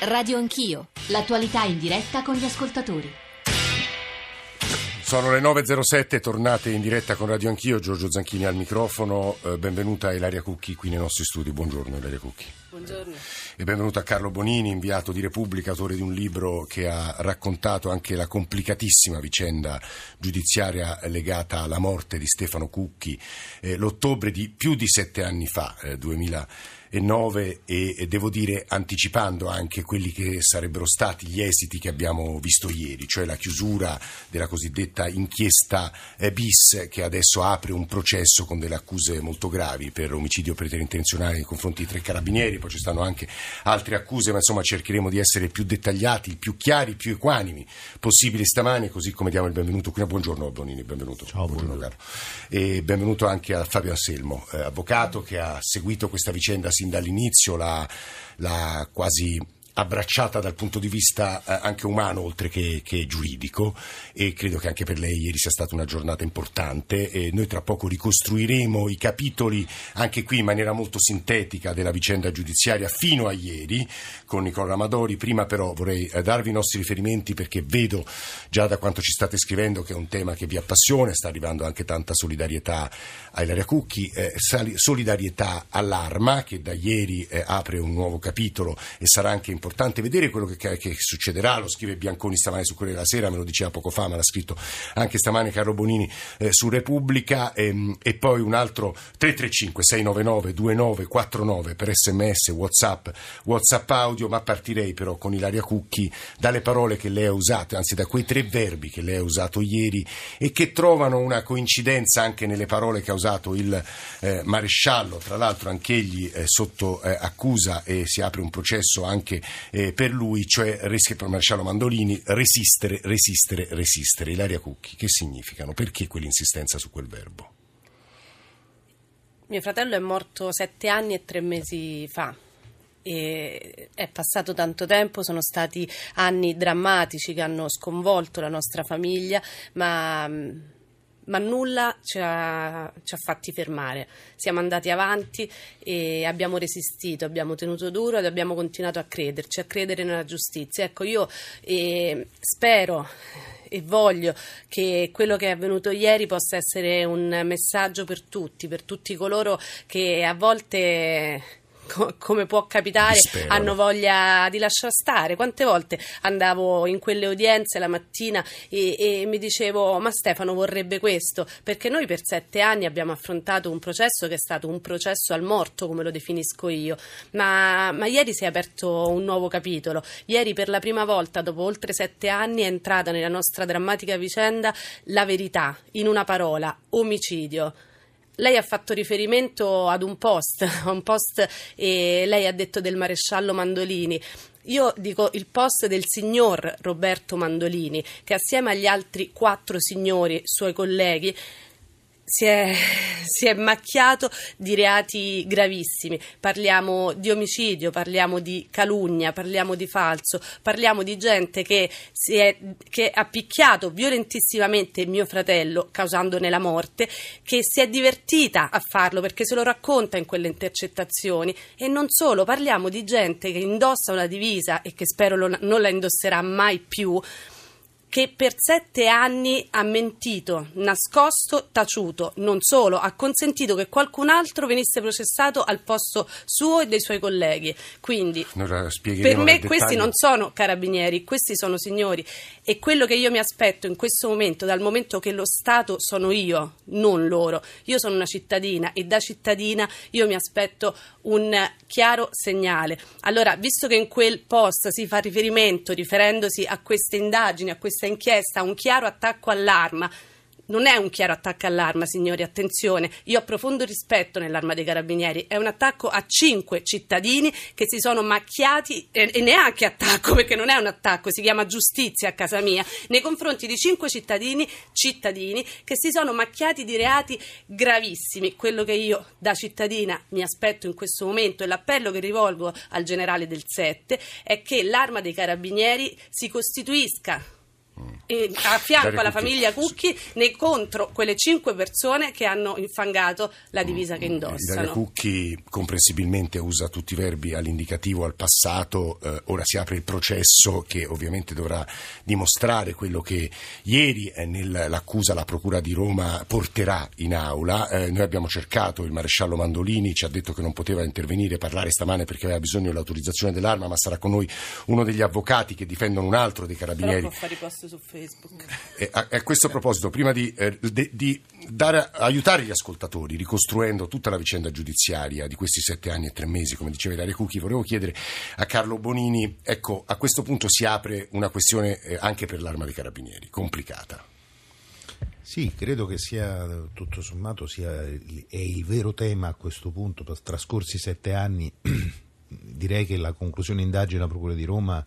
Radio Anch'io, l'attualità in diretta con gli ascoltatori. Sono le 9.07, tornate in diretta con Radio Anch'io, Giorgio Zanchini al microfono, eh, benvenuta Ilaria Cucchi qui nei nostri studi, buongiorno Ilaria Cucchi. Buongiorno. E benvenuto a Carlo Bonini, inviato di Repubblica, autore di un libro che ha raccontato anche la complicatissima vicenda giudiziaria legata alla morte di Stefano Cucchi eh, l'ottobre di più di sette anni fa, eh, 2000 e, e devo dire anticipando anche quelli che sarebbero stati gli esiti che abbiamo visto ieri, cioè la chiusura della cosiddetta inchiesta eh, bis che adesso apre un processo con delle accuse molto gravi per omicidio preterintenzionale nei confronti di tre carabinieri, poi ci stanno anche altre accuse, ma insomma cercheremo di essere più dettagliati, più chiari, più equanimi possibili stamani, così come diamo il benvenuto qui. Buongiorno Bonini, benvenuto. Ciao, buongiorno. buongiorno e benvenuto anche a Fabio Anselmo, eh, avvocato che ha seguito questa vicenda sin dall'inizio, l'ha, l'ha quasi abbracciata dal punto di vista eh, anche umano oltre che, che, giuridico e credo che anche per lei ieri sia stata una giornata importante e noi tra poco ricostruiremo i capitoli anche qui in maniera molto sintetica della vicenda giudiziaria fino a ieri con Nicola Amadori. Prima però vorrei eh, darvi i nostri riferimenti perché vedo già da quanto ci state scrivendo che è un tema che vi appassiona sta arrivando anche tanta solidarietà a Ilaria Cucchi eh, solidarietà all'arma che da ieri eh, apre un nuovo capitolo e sarà anche importante importante vedere quello che, che, succederà, lo scrive Bianconi stamane su Corriere della Sera, me lo diceva poco fa, ma l'ha scritto anche stamane Carlo Bonini eh, su Repubblica. Ehm, e poi un altro 335 699 2949 per sms, whatsapp, whatsapp audio, ma partirei però con Ilaria Cucchi dalle parole che lei ha usato, anzi da quei tre verbi che lei ha usato ieri e che trovano una coincidenza anche nelle parole che ha usato il eh, maresciallo, tra l'altro anch'egli eh, sotto eh, accusa e si apre un processo anche eh, per lui, cioè per Marcello Mandolini, resistere, resistere, resistere. Ilaria Cucchi, che significano? Perché quell'insistenza su quel verbo? Mio fratello è morto sette anni e tre mesi fa. E è passato tanto tempo, sono stati anni drammatici che hanno sconvolto la nostra famiglia, ma ma nulla ci ha, ci ha, fatti fermare. Siamo andati avanti e abbiamo resistito, abbiamo tenuto duro ed abbiamo continuato a crederci, a credere nella giustizia. Ecco, io eh, spero e voglio che quello che è avvenuto ieri possa essere un messaggio per tutti, per tutti coloro che a volte come può capitare, Dispero. hanno voglia di lasciare stare. Quante volte andavo in quelle udienze la mattina e, e, mi dicevo: Ma Stefano vorrebbe questo? Perché noi per sette anni abbiamo affrontato un processo che è stato un processo al morto, come lo definisco io. Ma, ma ieri si è aperto un nuovo capitolo. Ieri, per la prima volta, dopo oltre sette anni, è entrata nella nostra drammatica vicenda la verità, in una parola: omicidio. Lei ha fatto riferimento ad un post, a un post e lei ha detto del maresciallo Mandolini. Io dico il post del signor Roberto Mandolini, che assieme agli altri quattro signori suoi colleghi si è, si è, macchiato di reati gravissimi. Parliamo di omicidio, parliamo di calunnia, parliamo di falso, parliamo di gente che, è, che ha picchiato violentissimamente mio fratello, causandone la morte, che si è divertita a farlo perché se lo racconta in quelle intercettazioni. E non solo, parliamo di gente che indossa una divisa e che spero non la indosserà mai più che per sette anni ha mentito, nascosto, taciuto. Non solo, ha consentito che qualcun altro venisse processato al posto suo e dei suoi colleghi. Quindi, per me questi non sono carabinieri, questi sono signori. E quello che io mi aspetto in questo momento, dal momento che lo Stato sono io, non loro. Io sono una cittadina e da cittadina io mi aspetto un chiaro segnale. Allora, visto che in quel post si fa riferimento, riferendosi a queste indagini, a queste questa inchiesta un chiaro attacco all'arma non è un chiaro attacco all'arma, signori, attenzione. Io ho profondo rispetto nell'arma dei carabinieri. È un attacco a cinque cittadini che si sono macchiati, e, e neanche attacco, perché non è un attacco, si chiama giustizia a casa mia, nei confronti di cinque cittadini, cittadini che si sono macchiati di reati gravissimi. Quello che io da cittadina mi aspetto in questo momento e l'appello che rivolgo al generale del 7 è che l'arma dei carabinieri si costituisca e a fianco alla famiglia Cucchi nei contro quelle cinque persone che hanno infangato la divisa che indossano. Ilaria Cucchi comprensibilmente usa tutti i verbi all'indicativo, al passato, eh, ora si apre il processo che ovviamente dovrà dimostrare quello che ieri eh, nell'accusa la Procura di Roma porterà in aula. Eh, noi abbiamo cercato il maresciallo Mandolini, ci ha detto che non poteva intervenire, parlare stamane perché aveva bisogno dell'autorizzazione dell'arma, ma sarà con noi uno degli avvocati che difendono un altro dei carabinieri. Post su Facebook. E a, a questo proposito, prima di, eh, de, di dare, aiutare gli ascoltatori ricostruendo tutta la vicenda giudiziaria di questi sette anni e tre mesi, come diceva Dario Cucchi, volevo chiedere a Carlo Bonini, ecco, a questo punto si apre una questione eh, anche per l'arma dei carabinieri, complicata. Sì, credo che sia tutto sommato sia è il vero tema a questo punto, trascorsi sette anni, direi che la conclusione indagine della Procura di Roma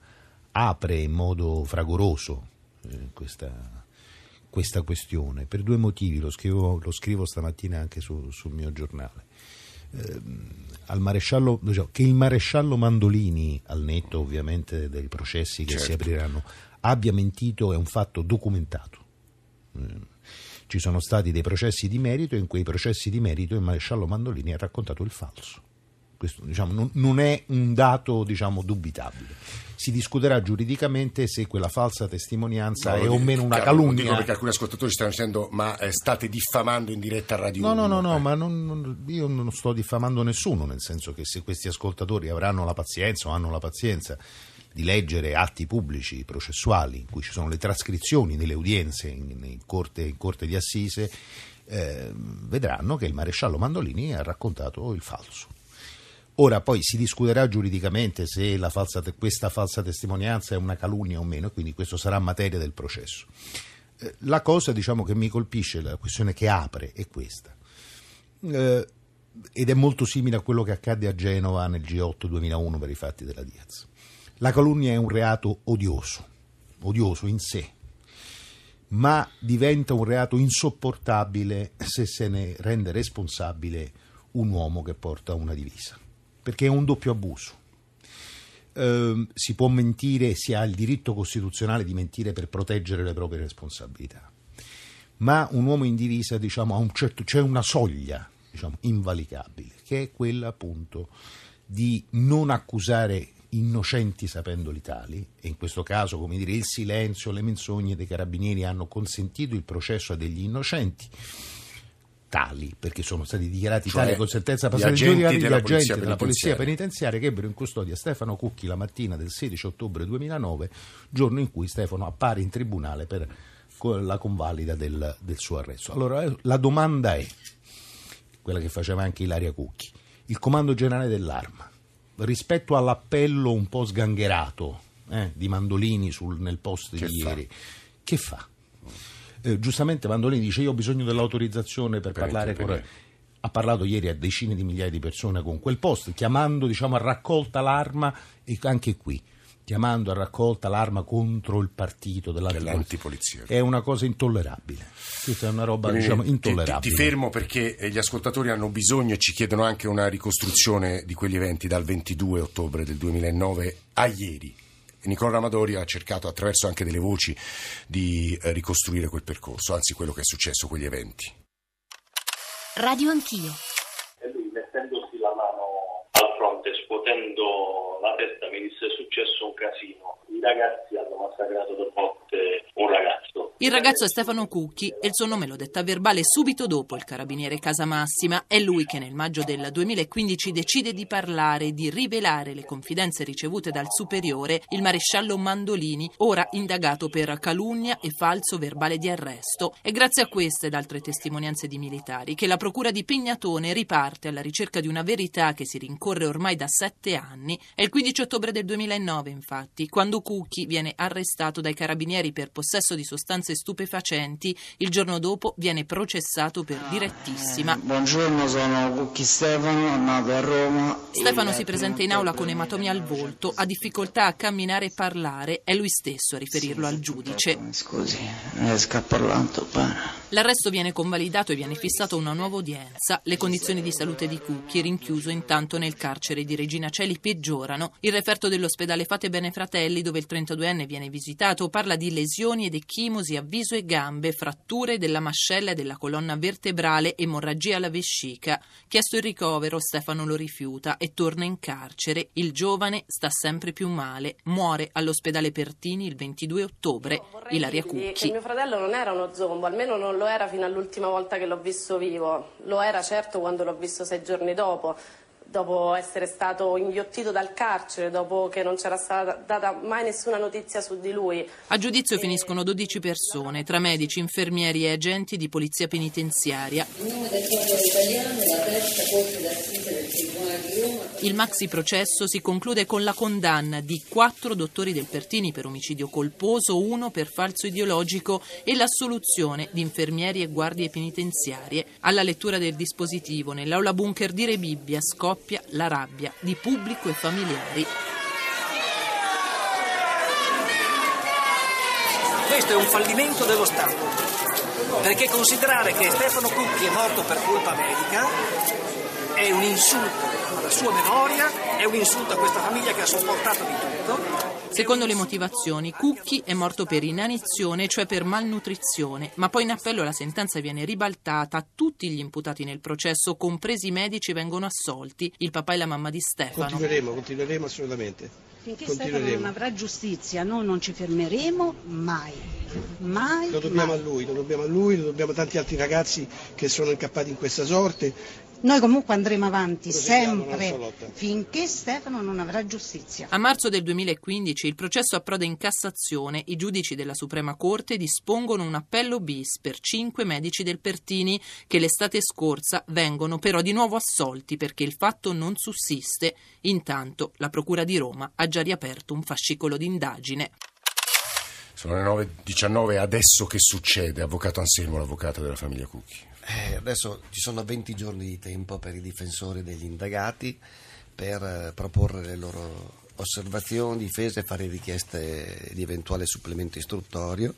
apre in modo fragoroso eh, questa, questa, questione per due motivi, lo scrivo, lo scrivo stamattina anche su, sul mio giornale. Eh, diciamo, che il maresciallo Mandolini, al netto ovviamente dei processi che certo. si apriranno, abbia mentito è un fatto documentato. Eh, ci sono stati dei processi di merito e in quei processi di merito il maresciallo Mandolini ha raccontato il falso. Questo diciamo, non, non, è un dato diciamo, dubitabile. Si discuterà giuridicamente se quella falsa testimonianza no, è o meno una calunnia. Dico perché alcuni ascoltatori stanno dicendo ma eh, state diffamando in diretta a Radio No, 1. no, no, no, eh. ma non, non, io non sto diffamando nessuno, nel senso che se questi ascoltatori avranno la pazienza o hanno la pazienza di leggere atti pubblici processuali in cui ci sono le trascrizioni delle udienze in, in, corte, in corte, di assise, eh, vedranno che il maresciallo Mandolini ha raccontato il falso. Ora poi si discuterà giuridicamente se falsa questa falsa testimonianza è una calunnia o meno, e quindi questo sarà materia del processo. Eh, la cosa diciamo, che mi colpisce, la questione che apre, è questa. Eh, ed è molto simile a quello che accadde a Genova nel G8 2001 per i fatti della Diaz. La calunnia è un reato odioso, odioso in sé, ma diventa un reato insopportabile se se ne rende responsabile un uomo che porta una divisa perché è un doppio abuso. Eh, si può mentire, si ha il diritto costituzionale di mentire per proteggere le proprie responsabilità, ma un uomo in divisa diciamo, un certo, c'è una soglia diciamo, invalicabile, che è quella appunto di non accusare innocenti sapendoli tali, e in questo caso, come dire, il silenzio, le menzogne dei carabinieri hanno consentito il processo a degli innocenti tali, perché sono stati dichiarati cioè, tali con sentenza passata di giudica gli agenti della polizia penitenziaria che ebbero in custodia Stefano Cucchi la mattina del 16 ottobre 2009, giorno in cui Stefano appare in tribunale per la convalida del, del suo arresto. Allora eh, la domanda è, quella che faceva anche Ilaria Cucchi, il comando generale dell'arma, rispetto all'appello un po' sgangherato eh, di Mandolini sul, nel post che di fa? ieri, che fa? Eh, giustamente Mandolini dice io ho bisogno dell'autorizzazione per, per parlare con... Ha parlato ieri a decine di migliaia di persone con quel post, chiamando diciamo, a raccolta l'arma e anche qui chiamando a raccolta l'arma contro il partito dell'antipolizia. È una cosa intollerabile. Questa è una roba diciamo, intollerabile. Ti, ti, fermo perché eh, gli ascoltatori hanno bisogno e ci chiedono anche una ricostruzione di quegli eventi dal 22 ottobre del 2009 a ieri. Nicola Ramadori ha cercato attraverso anche delle voci di eh, ricostruire quel percorso, anzi quello che è successo, quegli eventi. Radio Anch'io. E lui mettendosi la mano al fronte, scuotendo la testa, mi disse è successo un casino. I ragazzi hanno massacrato per botte un ragazzo. Il ragazzo è Stefano Cucchi e il suo nome lo detta verbale subito dopo il carabiniere Casamassima. È lui che nel maggio del 2015 decide di parlare di rivelare le confidenze ricevute dal superiore, il maresciallo Mandolini, ora indagato per calunnia e falso verbale di arresto. È grazie a queste ed altre testimonianze di militari che la procura di Pignatone riparte alla ricerca di una verità che si rincorre ormai da sette anni. È il 15 ottobre del 2009, infatti, quando Cucchi viene arrestato dai carabinieri per possesso di sostanze stupefacenti. Il giorno dopo viene processato per direttissima. Buongiorno, sono Cucchi Stefano, nato a Roma. Stefano si presenta in aula con ematomi al volto, ha difficoltà a camminare e parlare, è lui stesso a riferirlo al giudice. Scusi, riesco a parlare. L'arresto viene convalidato e viene fissato una nuova udienza. Le condizioni di salute di Cucchi, rinchiuso intanto nel carcere di Regina Celi, peggiorano. Il referto dell'ospedale Fate Bene Fratelli, dove il 32enne viene visitato, parla di lesioni ed ecchimosi a viso e gambe, fratture della mascella e della colonna vertebrale, emorragia alla vescica. Chiesto il ricovero, Stefano lo rifiuta e torna in carcere. Il giovane sta sempre più male. Muore all'ospedale Pertini il 22 ottobre. Ilaria Cucchi. Mio fratello non era uno zombo, almeno non lo era fino all'ultima volta che l'ho visto vivo, lo era certo quando l'ho visto sei giorni dopo, dopo essere stato inghiottito dal carcere, dopo che non c'era stata data mai nessuna notizia su di lui. A giudizio e... finiscono 12 persone, tra medici, infermieri e agenti di polizia penitenziaria. Il maxi processo si conclude con la condanna di quattro dottori del Pertini per omicidio colposo, uno per falso ideologico e l'assoluzione di infermieri e guardie penitenziarie. Alla lettura del dispositivo nell'aula bunker di Re Bibbia scoppia scoppia la rabbia di pubblico e familiari. Questo è un fallimento dello Stato, perché considerare che Stefano Cucchi è morto per colpa medica è un insulto alla sua memoria, è un insulto a questa famiglia che ha sopportato di tutto Secondo le motivazioni, Cucchi è morto per inanizione, cioè per malnutrizione, ma poi in appello la sentenza viene ribaltata, tutti gli imputati nel processo, compresi i medici, vengono assolti, il papà e la mamma di Stefano. Continueremo, continueremo assolutamente. Finché Stefano non avrà giustizia, noi non ci fermeremo mai. Mai, lo dobbiamo mai. a lui, lo dobbiamo a lui, lo dobbiamo a tanti altri ragazzi che sono incappati in questa sorte noi comunque andremo avanti sempre finché Stefano non avrà giustizia. A marzo del 2015 il processo approda in Cassazione. I giudici della Suprema Corte dispongono un appello bis per cinque medici del Pertini che l'estate scorsa vengono però di nuovo assolti perché il fatto non sussiste. Intanto la Procura di Roma ha già riaperto un fascicolo d'indagine. Sono le 9.19, adesso che succede? Avvocato Anselmo, l'avvocato della famiglia Cucchi. Eh, adesso ci sono 20 giorni di tempo per i difensori degli indagati per eh, proporre le loro osservazioni, difese fare richieste di eventuale supplemento istruttorio,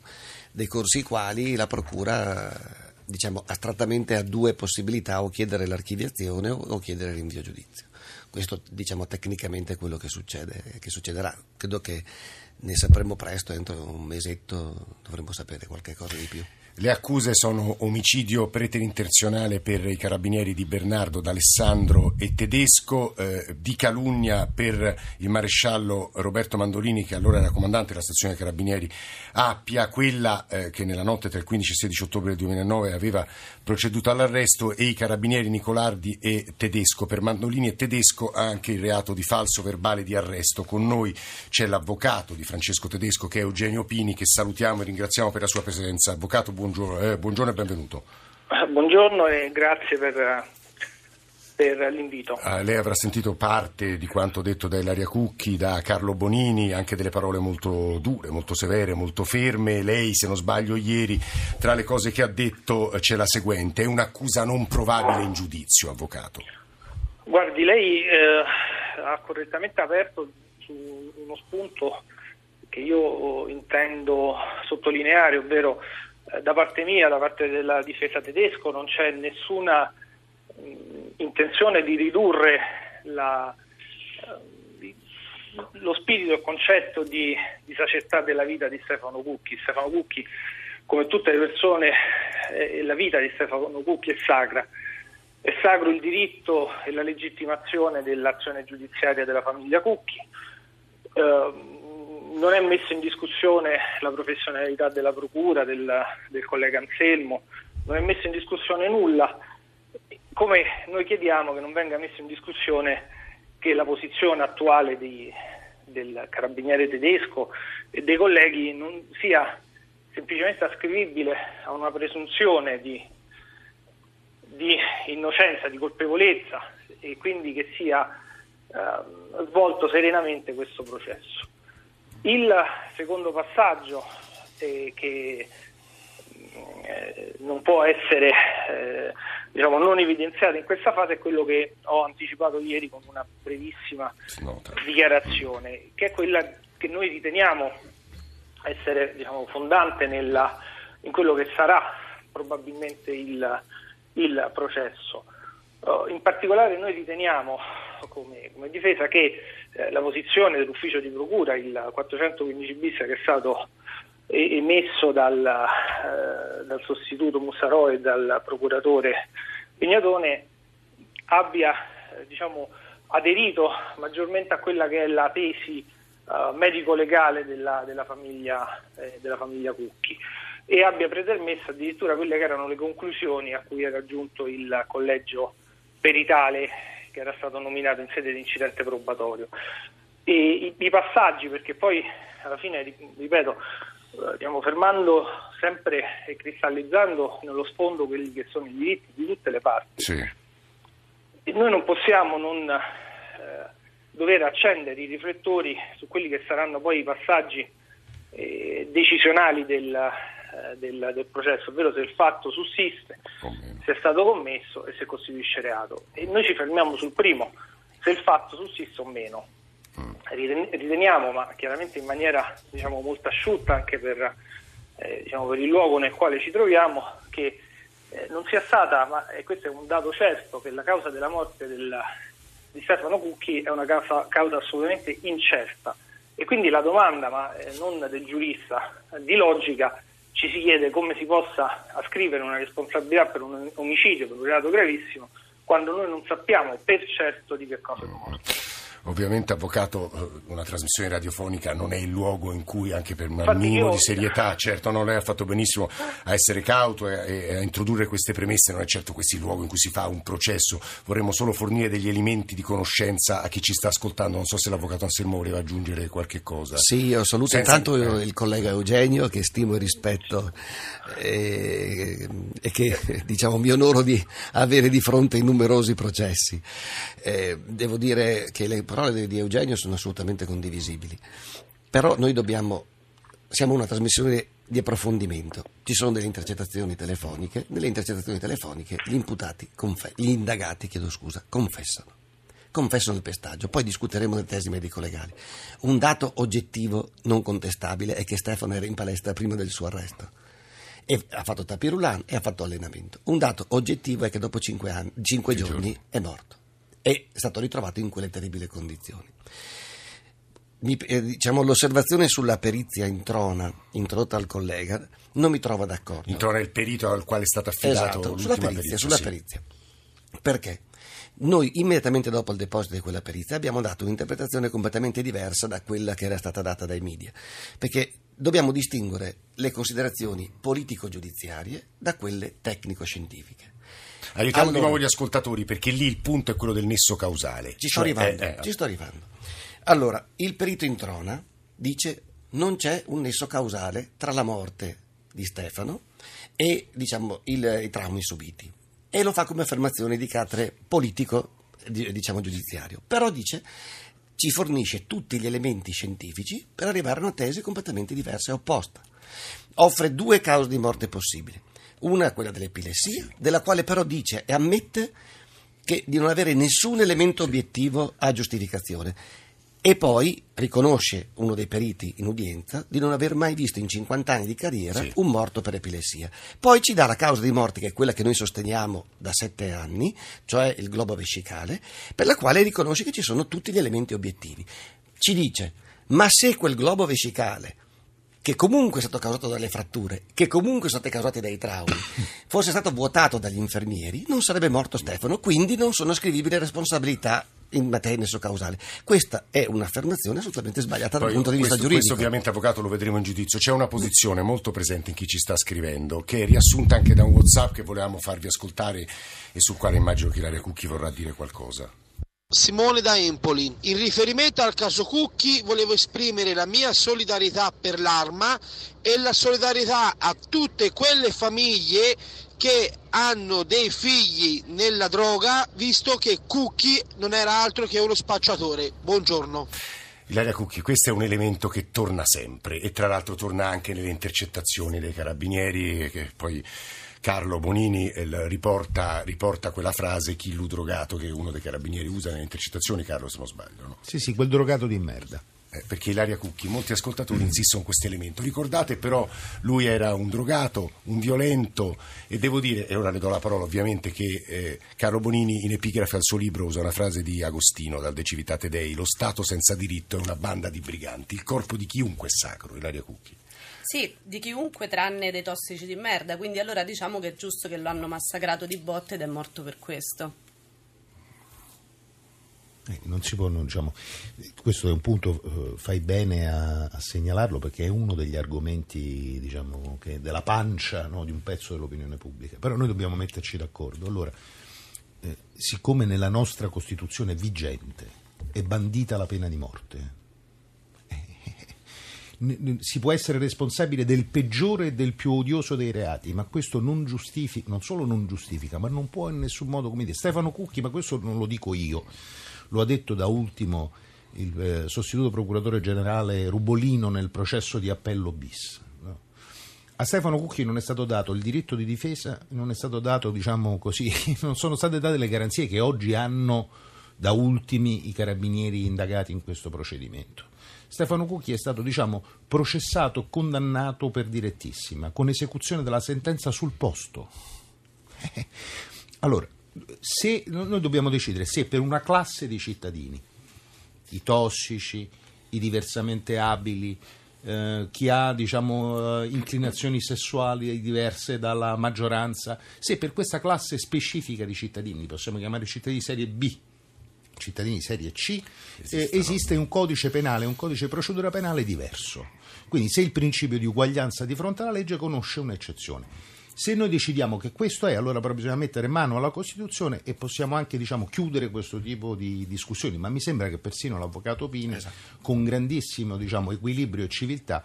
decorsi i quali la Procura diciamo, astrattamente ha due possibilità, o chiedere l'archiviazione o, o chiedere il rinvio a giudizio. Questo diciamo tecnicamente è quello che, succede, che succederà. Credo che ne sapremo presto, entro un mesetto dovremo sapere qualche cosa di più. Le accuse sono omicidio preterintenzionale per i carabinieri di Bernardo, D'Alessandro e Tedesco, eh, di calunnia per il maresciallo Roberto Mandolini, che allora era comandante della stazione carabinieri Appia, quella eh, che nella notte tra il 15 e il 16 ottobre del 2009 aveva proceduto all'arresto, e i carabinieri Nicolardi e Tedesco. Per Mandolini e Tedesco anche il reato di falso verbale di arresto. Con noi c'è l'avvocato di Francesco Tedesco, che è Eugenio Pini, che salutiamo e ringraziamo per la sua presenza. Avvocato, buongiorno, eh, buongiorno e benvenuto. Buongiorno e grazie per, per l'invito. Ah, lei avrà sentito parte di quanto detto da Ilaria Cucchi, da Carlo Bonini, anche delle parole molto dure, molto severe, molto ferme. Lei, se non sbaglio, ieri tra le cose che ha detto c'è la seguente: è un'accusa non provabile in giudizio, avvocato. Guardi, lei eh, ha correttamente aperto su uno spunto che io intendo sottolineare, ovvero eh, da parte mia, da parte della difesa tedesco, non c'è nessuna mm, intenzione di ridurre la, uh, lo spirito e il concetto di, di sacerdotà della vita di Stefano Cucchi. Stefano Cucchi, come tutte le persone, eh, la vita di Stefano Cucchi è sacra. È sacro il diritto e la legittimazione dell'azione giudiziaria della famiglia Cucchi. Uh, non è messa in discussione la professionalità della Procura, del, del collega Anselmo, non è messa in discussione nulla, come noi chiediamo che non venga messa in discussione che la posizione attuale di, del carabiniere tedesco e dei colleghi non sia semplicemente ascrivibile a una presunzione di, di innocenza, di colpevolezza e quindi che sia eh, svolto serenamente questo processo. Il secondo passaggio eh, che eh, non può essere eh, diciamo, non evidenziato in questa fase è quello che ho anticipato ieri con una brevissima dichiarazione, che è quella che noi riteniamo essere diciamo, fondante nella, in quello che sarà probabilmente il, il processo. Uh, in particolare noi riteniamo come, come difesa che eh, la posizione dell'ufficio di procura, il 415 bis che è stato emesso dal, eh, dal sostituto Mussarò e dal procuratore Pignatone abbia eh, diciamo, aderito maggiormente a quella che è la tesi uh, medico-legale della, della, famiglia, eh, della famiglia Cucchi e abbia pretermesso addirittura quelle che erano le conclusioni a cui era giunto il collegio peritale che era stato nominato in sede di incidente probatorio. E i, i passaggi, perché poi alla fine, ripeto, eh, stiamo fermando sempre e cristallizzando nello sfondo quelli che sono i diritti di tutte le parti. Sì. E noi non possiamo non eh, dover accendere i riflettori su quelli che saranno poi i passaggi eh, decisionali del, eh, del, del, processo, ovvero se il fatto sussiste, se è stato commesso e se costituisce reato. E noi ci fermiamo sul primo, se il fatto sussiste o meno riteniamo, ma chiaramente in maniera diciamo, molto asciutta anche per, eh, diciamo, per, il luogo nel quale ci troviamo, che eh, non sia stata, ma e questo è un dato certo, che la causa della morte del, di Stefano Cucchi è una causa, causa, assolutamente incerta. E quindi la domanda, ma eh, non del giurista, di logica, ci si chiede come si possa ascrivere una responsabilità per un omicidio, per un reato gravissimo, quando noi non sappiamo per certo di che cosa è morto. Ovviamente, Avvocato, eh, una trasmissione radiofonica non è il luogo in cui, anche per un minimo di serietà, certo, no, lei ha fatto benissimo a essere cauto e, e, a introdurre queste premesse, non è certo questo il luogo in cui si fa un processo. Vorremmo solo fornire degli elementi di conoscenza a chi ci sta ascoltando. Non so se l'Avvocato Anselmo voleva aggiungere qualche cosa. Sì, io saluto Senza... intanto il collega Eugenio, che stimo e rispetto e, e che diciamo, mi onoro di avere di fronte in numerosi processi. Eh, devo dire che le parole di Eugenio sono assolutamente condivisibili, però noi dobbiamo, siamo una trasmissione di approfondimento. Ci sono delle intercettazioni telefoniche, nelle intercettazioni telefoniche gli imputati, confe- gli indagati, chiedo scusa, confessano. Confessano il pestaggio, poi discuteremo delle tesi medico-legali. Un dato oggettivo non contestabile è che Stefano era in palestra prima del suo arresto. E ha fatto tapirulan e ha fatto allenamento. Un dato oggettivo è che dopo cinque, anni, cinque giorni, giorni è morto è stato ritrovato in quelle terribili condizioni. Mi, eh, diciamo, l'osservazione sulla perizia in trona introdotta al collega non mi trova d'accordo. In trona è il perito al quale è stato affidato esatto, sulla perizia, perizia, sulla sì. perizia. Perché? Noi immediatamente dopo il deposito di quella perizia abbiamo dato un'interpretazione completamente diversa da quella che era stata data dai media, perché dobbiamo distinguere le considerazioni politico-giudiziarie da quelle tecnico-scientifiche. Aiutiamo allora, di nuovo gli ascoltatori perché lì il punto è quello del nesso causale. Ci sto, cioè, arrivando, eh, eh, ci sto arrivando. Allora, il perito in trona dice non c'è un nesso causale tra la morte di Stefano e diciamo, il, i traumi subiti. E lo fa come affermazione di carattere politico, diciamo giudiziario. Però dice ci fornisce tutti gli elementi scientifici per arrivare a una tesi completamente diversa e opposta. Offre due cause di morte possibili. Una è quella dell'epilessia, della quale però dice e ammette che di non avere nessun elemento obiettivo a giustificazione. E poi riconosce uno dei periti in udienza di non aver mai visto in 50 anni di carriera sì. un morto per epilessia. Poi ci dà la causa di morte, che è quella che noi sosteniamo da sette anni, cioè il globo vescicale, per la quale riconosce che ci sono tutti gli elementi obiettivi. Ci dice, ma se quel globo vescicale che comunque è stato causato dalle fratture, che comunque sono state causate dai traumi, fosse stato vuotato dagli infermieri, non sarebbe morto Stefano, quindi non sono ascrivibili responsabilità in materia nesso causale. Questa è un'affermazione assolutamente sbagliata Poi, dal punto di vista questo, giuridico. Questo ovviamente, avvocato, lo vedremo in giudizio. C'è una posizione molto presente in chi ci sta scrivendo, che è riassunta anche da un WhatsApp che volevamo farvi ascoltare e sul quale immagino che Ilaria Cucchi vorrà dire qualcosa. Simone da Empoli. In riferimento al caso Cucchi volevo esprimere la mia solidarietà per l'Arma e la solidarietà a tutte quelle famiglie che hanno dei figli nella droga, visto che Cucchi non era altro che uno spacciatore. Buongiorno. Ilaria Cucchi, questo è un elemento che torna sempre e tra l'altro torna anche nelle intercettazioni dei carabinieri che poi Carlo Bonini eh, riporta, riporta, quella frase chi drogato che uno dei carabinieri usa nelle intercettazioni, Carlo se non sbaglio. No? Sì, sì, quel drogato di merda eh, perché Ilaria Cucchi, molti ascoltatori mm. insistono su questo elemento. Ricordate però, lui era un drogato, un violento e devo dire, e ora le do la parola ovviamente, che eh, Carlo Bonini in epigrafe al suo libro usa una frase di Agostino dal De Civitate Dei, lo Stato senza diritto è una banda di briganti, il corpo di chiunque è sacro, Ilaria Cucchi. Sì, di chiunque tranne dei tossici di merda, quindi allora diciamo che è giusto che lo hanno massacrato di botte ed è morto per questo. Eh, non si può, non, diciamo, questo è un punto, eh, fai bene a, a, segnalarlo perché è uno degli argomenti diciamo, che, della pancia no, di un pezzo dell'opinione pubblica, però noi dobbiamo metterci d'accordo. Allora, eh, siccome nella nostra Costituzione vigente è bandita la pena di morte, si può essere responsabile del peggiore e del più odioso dei reati, ma questo non giustifica, non solo non giustifica, ma non può in nessun modo, come dire, Stefano Cucchi, ma questo non lo dico io lo ha detto da ultimo il eh, sostituto procuratore generale Rubolino nel processo di appello bis. No? A Stefano Cucchi non è stato dato il diritto di difesa, non dato, diciamo così, non sono state date le garanzie che oggi hanno da ultimi i carabinieri indagati in questo procedimento. Stefano Cucchi è stato, diciamo, processato, condannato per direttissima, con esecuzione della sentenza sul posto. allora, se noi dobbiamo decidere se per una classe di cittadini, i tossici, i diversamente abili, eh, chi ha diciamo, eh, inclinazioni sessuali diverse dalla maggioranza, se per questa classe specifica di cittadini, possiamo chiamare cittadini di serie B, cittadini di serie C, eh, esiste un codice penale, un codice di procedura penale diverso. Quindi se il principio di uguaglianza di fronte alla legge conosce un'eccezione. Se noi decidiamo che questo è, allora però bisogna mettere mano alla Costituzione e possiamo anche diciamo, chiudere questo tipo di discussioni. Ma mi sembra che persino l'avvocato Pini, esatto. con grandissimo diciamo, equilibrio e civiltà,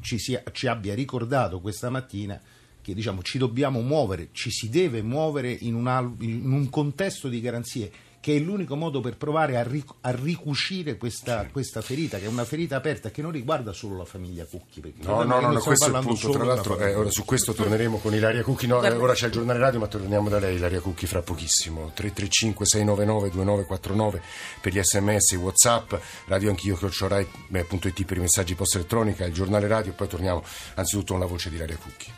ci, sia, ci abbia ricordato questa mattina che diciamo, ci dobbiamo muovere, ci si deve muovere in, una, in un contesto di garanzie che è l'unico modo per provare a, ric- a ricucire questa, questa, ferita, che è una ferita aperta che non riguarda solo la famiglia Cucchi. No, no, no, no questo è il punto. Tra l'altro, eh, ora su questo torneremo con Ilaria Cucchi. No, eh, ora c'è il giornale radio, ma torniamo da lei, Ilaria Cucchi, fra pochissimo. 335 699 2949 per gli sms, whatsapp, radio anch'io, chiocciorai.it per i messaggi post elettronica, il giornale radio, poi torniamo anzitutto con la voce di Ilaria Cucchi.